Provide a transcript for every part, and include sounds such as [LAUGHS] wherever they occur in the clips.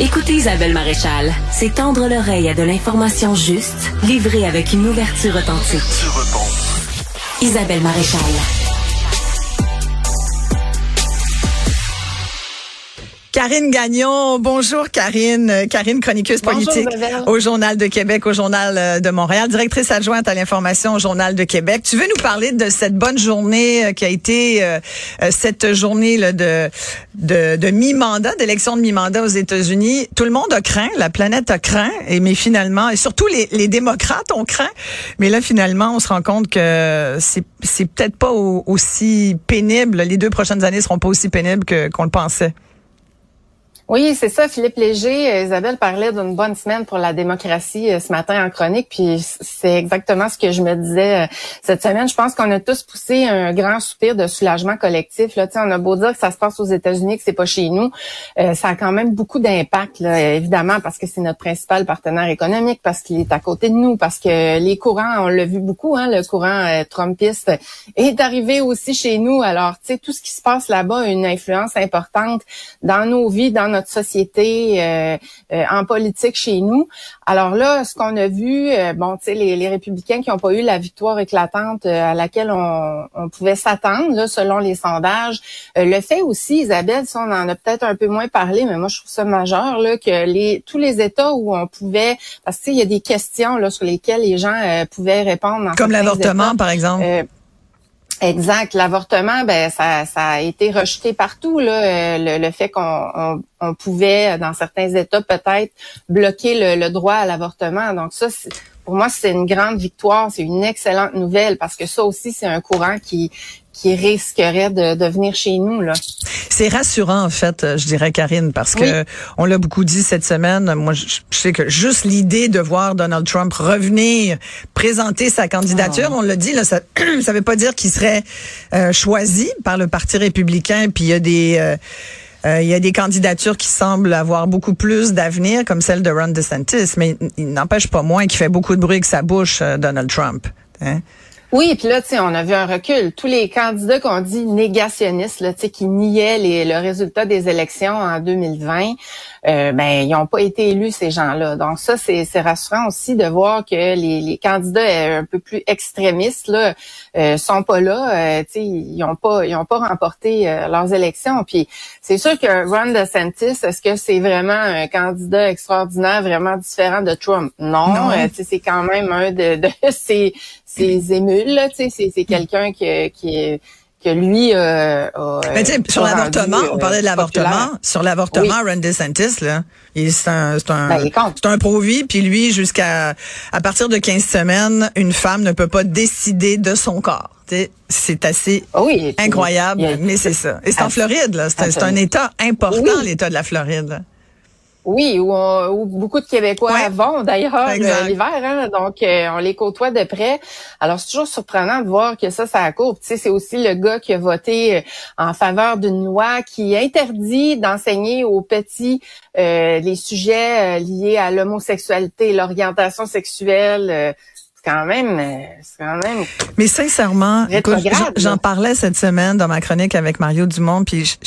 Écoutez Isabelle Maréchal, c'est tendre l'oreille à de l'information juste, livrée avec une ouverture authentique. Isabelle Maréchal. Karine Gagnon, bonjour Karine. Karine, chroniqueuse politique au Journal de Québec, au Journal euh, de Montréal, directrice adjointe à l'information au Journal de Québec. Tu veux nous parler de cette bonne journée euh, qui a été euh, cette journée là, de, de, de mi-mandat, d'élection de mi-mandat aux États-Unis. Tout le monde a craint, la planète a craint, et mais finalement, et surtout les, les démocrates ont craint, mais là finalement, on se rend compte que c'est c'est peut-être pas aussi pénible. Les deux prochaines années seront pas aussi pénibles que qu'on le pensait. Oui, c'est ça. Philippe Léger, euh, Isabelle parlait d'une bonne semaine pour la démocratie euh, ce matin en chronique, puis c'est exactement ce que je me disais euh, cette semaine. Je pense qu'on a tous poussé un grand soupir de soulagement collectif. Là, on a beau dire que ça se passe aux États-Unis, que c'est pas chez nous, ça a quand même beaucoup d'impact, évidemment, parce que c'est notre principal partenaire économique, parce qu'il est à côté de nous, parce que les courants, on l'a vu beaucoup, hein, le courant trumpiste est arrivé aussi chez nous. Alors, tu sais, tout ce qui se passe là-bas a une influence importante dans nos vies, dans notre notre société, euh, euh, en politique chez nous. Alors là, ce qu'on a vu, euh, bon, tu sais, les, républicains qui n'ont pas eu la victoire éclatante à laquelle on, pouvait s'attendre, selon les sondages. le fait aussi, Isabelle, ça, on en a peut-être un peu moins parlé, mais moi, je trouve ça majeur, là, que les tous les États où on pouvait, parce que il y a des questions là sur lesquelles les gens pouvaient répondre. Comme l'avortement, par exemple. Exact. L'avortement, ben ça, ça a été rejeté partout. Là, euh, le, fait qu'on on, pouvait, dans certains États, peut-être bloquer le, le droit à l'avortement. Donc ça, pour moi, c'est une grande victoire. C'est une excellente nouvelle parce que ça aussi, c'est un courant qui qui risquerait de, de venir chez nous là. C'est rassurant en fait, je dirais Karine, parce que on l'a beaucoup dit cette semaine. Moi, je, sais que juste l'idée de voir Donald Trump revenir présenter sa candidature, ah. on l'a dit là, ça [CLEARS THROAT] ça veut pas dire qu'il serait euh, choisi par le Parti républicain. Puis il y a des euh, euh, il y a des candidatures qui semblent avoir beaucoup plus d'avenir, comme celle de Ron DeSantis, mais il n'empêche pas moins qu'il fait beaucoup de bruit avec sa bouche, Donald Trump. Hein? Oui, puis là, tu sais, on a vu un recul. Tous les candidats qu'on dit négationnistes, là, tu sais, qui niaient les, le résultat des élections en 2020, euh, ben, ils n'ont pas été élus, ces gens-là. Donc ça, c'est rassurant aussi de voir que les, les candidats un peu plus extrémistes, là, euh, sont pas là. Euh, tu sais, ils n'ont pas, ils ont pas remporté euh, leurs élections. Puis c'est sûr que Ron DeSantis, est-ce que c'est vraiment un candidat extraordinaire, vraiment différent de Trump? Non, non. tu sais, c'est quand même un de, de [LAUGHS] ces, ces c'est quelqu'un qui, qui que lui euh, Mais sur l'avortement, on parlait de euh, l'avortement. Sur l'avortement, oui. Ron DeSantis, là, c'est un, c'est un, ben, c'est un pro-vie. Puis lui, jusqu'à à partir de 15 semaines, une femme ne peut pas décider de son corps. C'est assez ah incroyable, mais c'est ça. Et c'est en Floride, là. C'est un État important, l'État de la Floride. Oui, où, beaucoup de Québécois vont d'ailleurs euh, l'hiver, hein, donc euh, on les côtoie de près. Alors c'est toujours surprenant de voir que ça, ça accourt. Tu sais, c'est aussi le gars qui a voté euh, en faveur d'une loi qui interdit d'enseigner aux petits les sujets liés à l'homosexualité, l'orientation sexuelle quand même, euh, c'est quand même. Mais sincèrement, j'en parlais cette semaine dans ma chronique avec Mario Dumont, puis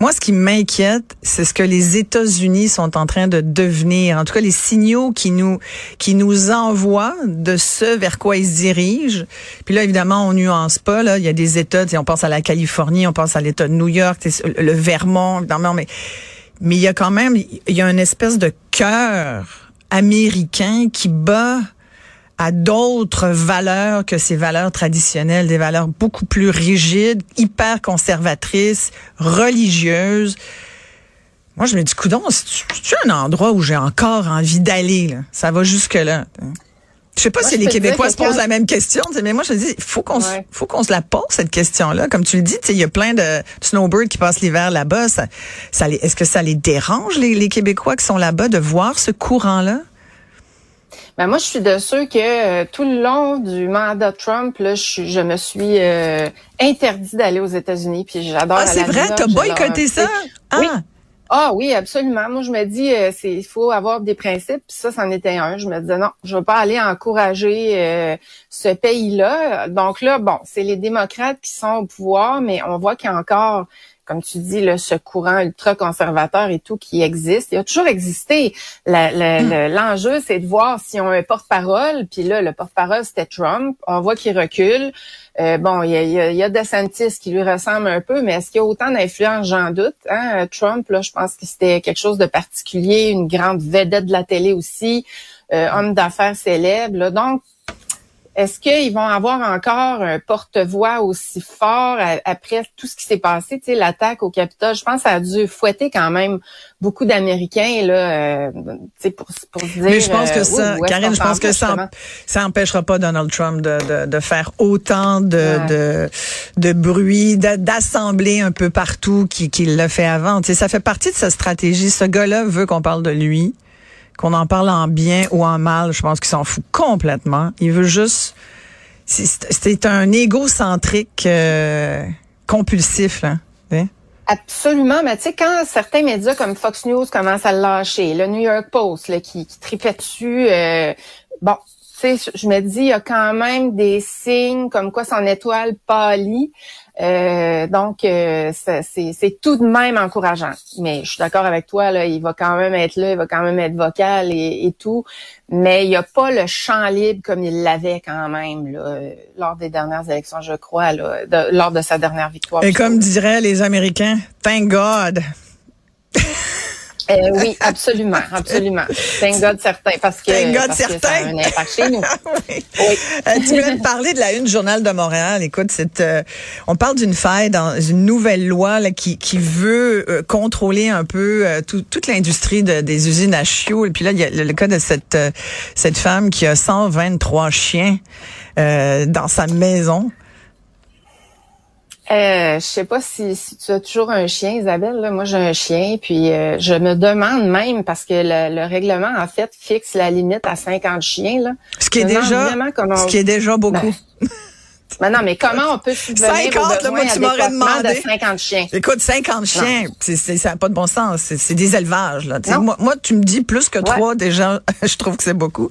moi, ce qui m'inquiète, c'est ce que les États-Unis sont en train de devenir. En tout cas, les signaux qui nous qui nous envoient de ce vers quoi ils se dirigent. Puis là, évidemment, on nuance pas. Là, il y a des États, on pense à la Californie, on pense à l'État de New York, le Vermont, évidemment, mais mais il y a quand même, il y a une espèce de cœur américain qui bat à d'autres valeurs que ces valeurs traditionnelles, des valeurs beaucoup plus rigides, hyper conservatrices, religieuses. Moi, je me dis, coudon, c'est un endroit où j'ai encore envie d'aller. Ça va jusque là. Je sais pas si les Québécois se posent la même question, mais moi je me dis, faut qu'on faut qu'on se la pose cette question-là. Comme tu le dis, il y a plein de snowbirds qui passent l'hiver là-bas. Ça, ça est-ce que ça les dérange les, les Québécois qui sont là-bas de voir ce courant-là? Ben moi, je suis de ceux que euh, tout le long du mandat Trump, là, je, je me suis euh, interdit d'aller aux États-Unis. Puis j'adore. Ah, c'est vrai, t'as boycotté ça? Ah. Oui. Ah oui, absolument. Moi, je me dis, euh, c'est il faut avoir des principes. Puis ça, c'en était un. Je me disais non, je veux pas aller encourager ce pays-là. Donc là, bon, c'est les démocrates qui sont au pouvoir, mais on voit qu'il y a encore comme tu dis, là, ce courant ultra-conservateur et tout qui existe. Il a toujours existé. Hmm. L'enjeu, c'est de voir si on a un porte-parole. Puis là, le porte-parole, c'était Trump. On voit qu'il recule. Euh, bon, il y a, il y a DeSantis qui lui ressemble un peu, mais est-ce qu'il y a autant d'influence? J'en doute. Hein? Trump, là, je pense que c'était quelque chose de particulier, une grande vedette de la télé aussi, euh, homme d'affaires célèbre. Là. Donc, est-ce qu'ils vont avoir encore un porte-voix aussi fort après tout ce qui s'est passé, tu sais, l'attaque au Capitole? Je pense que ça a dû fouetter quand même beaucoup d'Américains là, euh, tu sais, pour, pour dire. Mais je pense que euh, ça, Karine, je pense que ça, ça empêchera pas Donald Trump de, de, de faire autant de de, de bruit, d'assembler un peu partout qu'il l'a fait avant. Tu sais, ça fait partie de sa stratégie. Ce gars-là veut qu'on parle de lui qu'on en parle en bien ou en mal, je pense qu'il s'en fout complètement. Il veut juste... C'est un égocentrique euh, compulsif, là. Hein? Absolument, mais tu sais, quand certains médias comme Fox News commencent à le lâcher, le New York Post là, qui, qui tripait dessus, euh, bon, sais, je me dis, il y a quand même des signes comme quoi son étoile pâlit. Euh, donc, euh, c'est tout de même encourageant. Mais je suis d'accord avec toi, là, il va quand même être là, il va quand même être vocal et, tout. Mais il n'y a pas le champ libre comme il l'avait quand même là, lors des dernières élections, je crois, là, lors de sa dernière victoire. Et comme diraient les Américains, thank God. Euh, oui, absolument, [LAUGHS] absolument. Thank God certain, parce que, Thank God certain. ça a un impact chez nous. [LAUGHS] oui. Euh, tu veux parler de la une Journal de Montréal. Écoute, c'est, euh, on parle d'une faille dans une nouvelle loi là, qui, qui veut contrôler un peu toute l'industrie de, des usines à chiots. Et puis là, il y a le, cas de cette, cette femme qui a 123 chiens dans sa maison. Euh, je sais pas si, si, tu as toujours un chien, Isabelle. Moi, j'ai un chien, puis euh, je me demande même parce que le, règlement en fait fixe la limite à 50 chiens. Là. Ce qui est déjà, ce qui est déjà beaucoup. [LAUGHS] Ben, non, mais comment on peut subvenir 50, aux moi, tu demandé. de 50 chiens? Écoute, 50 chiens, c'est, ça n'a pas de bon sens. C'est, des élevages. Là. Moi, moi, tu me dis plus que trois, déjà, [LAUGHS] je trouve que c'est beaucoup.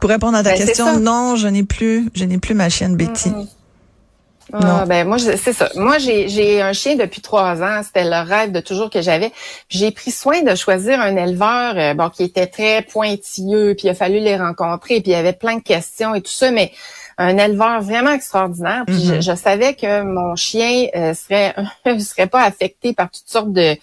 Pour répondre à ta ben, question, non, je n'ai plus, je n'ai plus ma chienne Betty. Ah, ben moi c'est ça. Moi j'ai un chien depuis trois ans. C'était le rêve de toujours que j'avais. J'ai pris soin de choisir un éleveur euh, bon qui était très pointilleux. Puis il a fallu les rencontrer. Puis il y avait plein de questions et tout ça. Mais un éleveur vraiment extraordinaire. Puis je, mm-hmm. savais que mon chien euh, serait [LAUGHS] serait pas affecté par toutes sortes de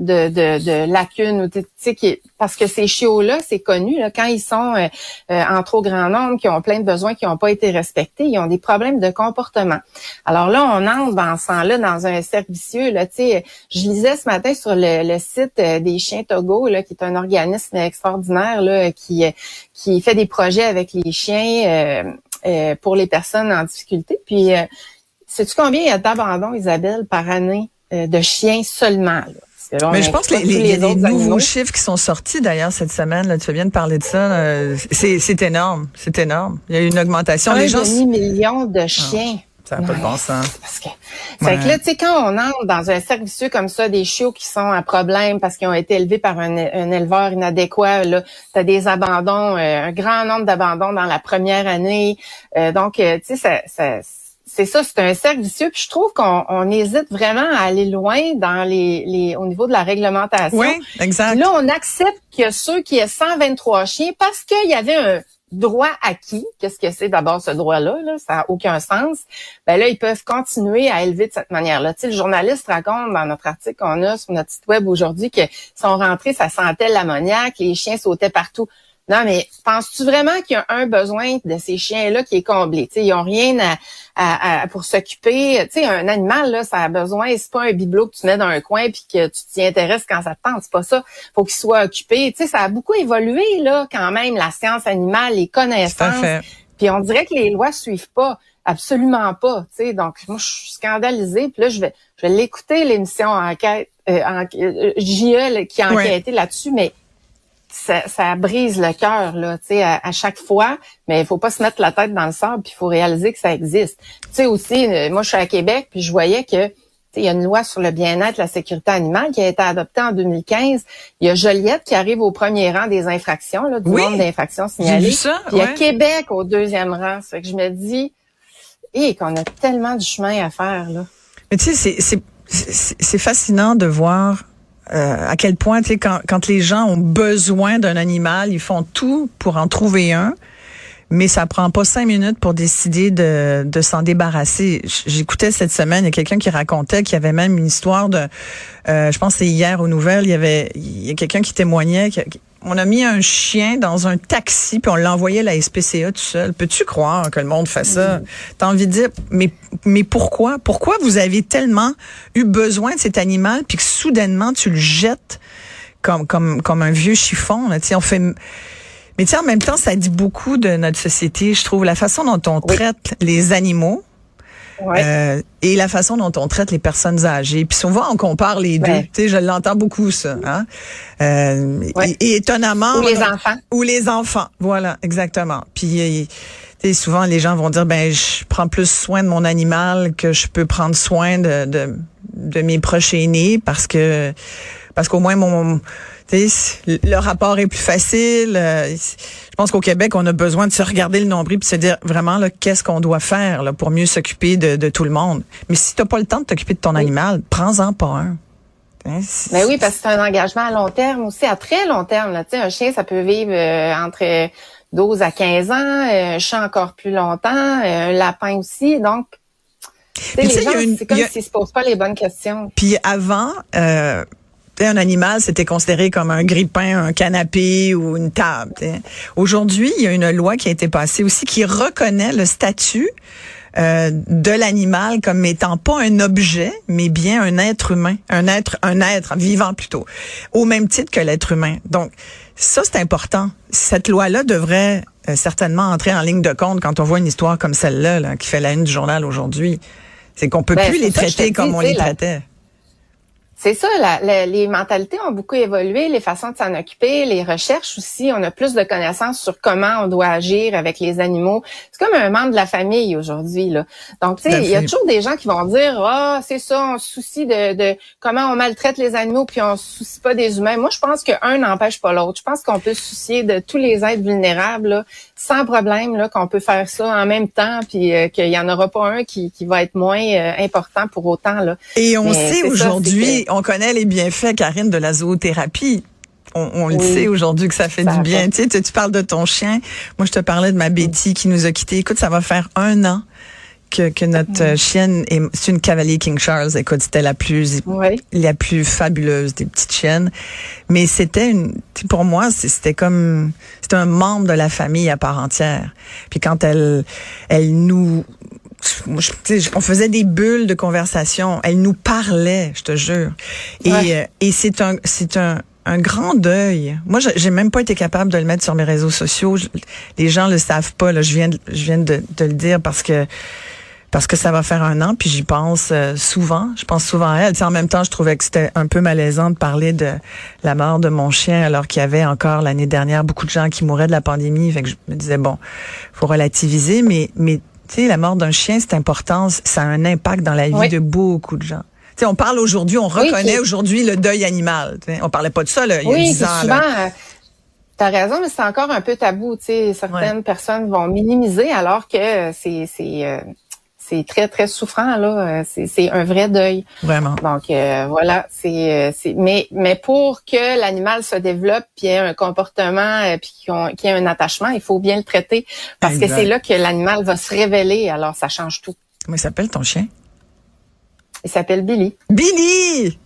de, de, de lacunes ou qui, parce que ces chiots-là, c'est connu, là, quand ils sont euh, euh, en trop grand nombre, qui ont plein de besoins qui n'ont pas été respectés, ils ont des problèmes de comportement. Alors là, on entre dans ce là dans un servicieux. Là, je lisais ce matin sur le, site euh, des chiens Togo, là, qui est un organisme extraordinaire là, qui, qui fait des projets avec les chiens pour les personnes en difficulté. Puis, sais-tu combien il y a d'abandons, Isabelle, par année de chiens seulement? Là? Mais je pense que les, nouveaux chiffres qui sont sortis d'ailleurs cette semaine, là, tu bien de parler de ça, c'est énorme, c'est énorme. Il y a eu une augmentation. Un les gens... millions de chiens. ça n'a pas de bon sens. Parce que, que là, tu sais, quand on entre dans un service comme ça, des chiots qui sont un problème parce qu'ils ont été élevés par un, éleveur inadéquat, là, t'as des abandons, euh, un grand nombre d'abandons dans la première année. Euh, donc, euh, tu sais, ça, ça c'est ça, c'est un cercle vicieux. Puis je trouve qu'on hésite vraiment à aller loin dans les, les au niveau de la réglementation. Oui, exact. là, on accepte que ceux qui aient 123 chiens, parce qu'il y avait un droit acquis, qu'est-ce que c'est d'abord ce droit-là, là? ça n'a aucun sens, ben là, ils peuvent continuer à élever de cette manière-là. Tu sais, le journaliste raconte dans notre article qu'on a sur notre site web aujourd'hui que sont rentrés, ça sentait l'ammoniaque, les chiens sautaient partout. Non, mais penses-tu vraiment qu'il y a un besoin de ces chiens-là qui est comblé? sais, ils ont rien à, pour s'occuper. Tu sais, un animal, là, ça a besoin, c'est pas un bibelot que tu mets dans un coin puis que tu t'y intéresses quand ça te tente. C'est pas ça. Faut qu'il soit occupé. Tu sais, ça a beaucoup évolué, là, quand même, la science animale, les connaissances. Puis on dirait que les lois suivent pas. Absolument pas. Tu sais, donc moi je suis scandalisée. Puis là, je vais je vais l'écouter l'émission enquête euh, en, euh, JE qui a enquêté là-dessus, mais ça, brise le cœur là, tu sais, à, chaque fois. Mais il faut pas se mettre la tête dans le sable, puis il faut réaliser que ça existe. Tu sais aussi, euh, moi je suis à Québec, puis je voyais que il y a une loi sur le bien-être, la sécurité animale qui a été adoptée en 2015. Il y a Joliette qui arrive au premier rang des infractions, là, du nombre d'infractions signalées. Ça, puis il y a Québec au deuxième rang. Ça que je me dis, et qu'on a tellement du chemin à faire là. Mais tu sais, c'est fascinant de voir euh, à quel point, tu sais, quand, les gens ont besoin d'un animal, ils font tout pour en trouver un mais ça prend pas cinq minutes pour décider de, s'en débarrasser. J'écoutais cette semaine, il y a quelqu'un qui racontait qu'il y avait même une histoire de, euh, je pense c'est hier aux nouvelles, il y avait, il y a quelqu'un qui témoignait, on a mis un chien dans un taxi puis on l'a envoyé à la SPCA tout seul. Peux-tu croire que le monde fait ça? T'as envie de dire, mais, mais pourquoi? Pourquoi vous avez tellement eu besoin de cet animal puis que soudainement tu le jettes comme, comme, comme un vieux chiffon? Là? on fait, mais tu en même temps, ça dit beaucoup de notre société, je trouve, la façon dont on traite les animaux. Euh, et la façon dont on traite les personnes âgées. Puis souvent, on compare les deux. Tu sais, je l'entends beaucoup, ça. Hein? Euh, et, étonnamment... Ou les enfants. Ou les enfants, voilà, exactement. Puis... sais, souvent, les gens vont dire, ben, je prends plus soin de mon animal que je peux prendre soin de, de, de mes proches aînés parce que parce qu'au moins mon le rapport est plus facile. Euh, je pense qu'au Québec, on a besoin de se regarder le nombril puis se dire vraiment là, qu'est-ce qu'on doit faire là, pour mieux s'occuper de, tout le monde. Mais si tu n'as pas le temps de t'occuper de ton animal, prends-en pas un. Hein, Mais oui, parce que c'est un engagement à long terme aussi, à très long terme. Là. un chien, ça peut vivre euh, entre 12 à 15 ans, euh, un chat encore plus longtemps, un lapin aussi. Donc, les gens, c'est comme s'ils se posent pas les bonnes questions. Puis avant, euh, un animal, c'était considéré comme un grippin, un canapé ou une table. Aujourd'hui, il y a une loi qui a été passée aussi qui reconnaît le statut euh, de l'animal comme étant pas un objet, mais bien un être humain, un être, un être vivant plutôt, au même titre que l'être humain. Donc, ça c'est important. Cette loi-là devrait euh, certainement entrer en ligne de compte quand on voit une histoire comme celle-là qui fait la une du journal aujourd'hui. C'est qu'on peut ben, plus les traiter comme on les traitait. C'est ça, la, les mentalités ont beaucoup évolué, les façons de s'en occuper, les recherches aussi. On a plus de connaissances sur comment on doit agir avec les animaux. C'est comme un membre de la famille aujourd'hui. Là. Donc, tu sais, il y a toujours des gens qui vont dire, ah, c'est ça, on se soucie de, de, comment on maltraite les animaux, puis on se soucie pas des humains. Moi, je pense qu'un n'empêche pas l'autre. Je pense qu'on peut se soucier de tous les êtres vulnérables là, sans problème, là, qu'on peut faire ça en même temps, puis euh, qu'il y en aura pas un qui, qui va être moins euh, important pour autant. Là. Et on sait aujourd'hui on connaît les bienfaits, Karine, de la zoothérapie. On, le sait aujourd'hui que ça fait du bien. Tu, sais, tu, parles de ton chien. Moi, je te parlais de ma Betty qui nous a quittés. Écoute, ça va faire un an que, que notre chienne est, c'est une cavalier King Charles. Écoute, c'était la plus, la plus fabuleuse des petites chiennes. Mais c'était une, pour moi, c'était comme, c'était un membre de la famille à part entière. Puis quand elle, elle nous on faisait des bulles de conversation. Elle nous parlait, je te jure. Et, euh, et c'est un, c'est un, un grand deuil. Moi, j'ai même pas été capable de le mettre sur mes réseaux sociaux. les gens le savent pas. Là, je viens, de, je viens de, de, le dire parce que parce que ça va faire un an, puis j'y pense euh, souvent. Je pense souvent à elle. en même temps, je trouvais que c'était un peu malaisant de parler de la mort de mon chien, alors qu'il y avait encore l'année dernière beaucoup de gens qui mouraient de la pandémie. Fait que je me disais bon, faut relativiser, mais mais tu sais, la mort d'un chien, c'est important, ça a un impact dans la vie de beaucoup de gens. Tu sais, on parle aujourd'hui, on reconnaît aujourd'hui le deuil animal. sais, On parlait pas de ça là, il y a oui, 10 ans. Souvent, euh, T'as raison, mais c'est encore un peu tabou. Tu sais, certaines personnes vont minimiser alors que c'est c'est euh, c'est très très souffrant là. Euh, c'est un vrai deuil. Vraiment. Donc euh, voilà, c'est c'est mais mais pour que l'animal se développe puis ait un comportement euh, puis qu'il ait un attachement, il faut bien le traiter parce que c'est là que l'animal va se révéler. Alors ça change tout. Comment il s'appelle ton chien? Il s'appelle Billy. Billy.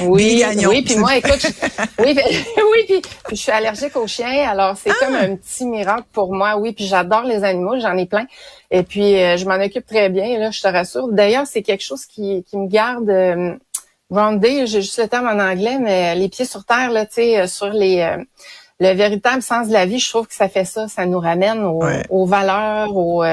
Oui, oui, puis moi, écoute, [LAUGHS] oui, [LAUGHS] oui, puis, je suis allergique aux chiens, alors c'est comme ah! un petit miracle pour moi, oui, puis j'adore les animaux, j'en ai plein, et puis euh, je m'en occupe très bien, là, je te rassure. D'ailleurs, c'est quelque chose qui, qui me garde euh, roundé, j'ai juste le terme en anglais, mais les pieds sur terre, là, tu sais, euh, sur les euh, le véritable sens de la vie, je trouve que ça fait ça, ça nous ramène aux, valeurs, aux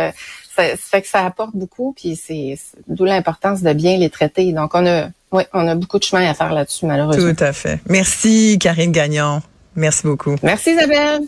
ça, fait que ça apporte beaucoup, puis c'est d'où l'importance de bien les traiter. Donc on a oui, on a beaucoup de chemin à faire là-dessus, malheureusement. Tout à fait. Merci, Karine Gagnon. Merci beaucoup. Merci, Isabelle.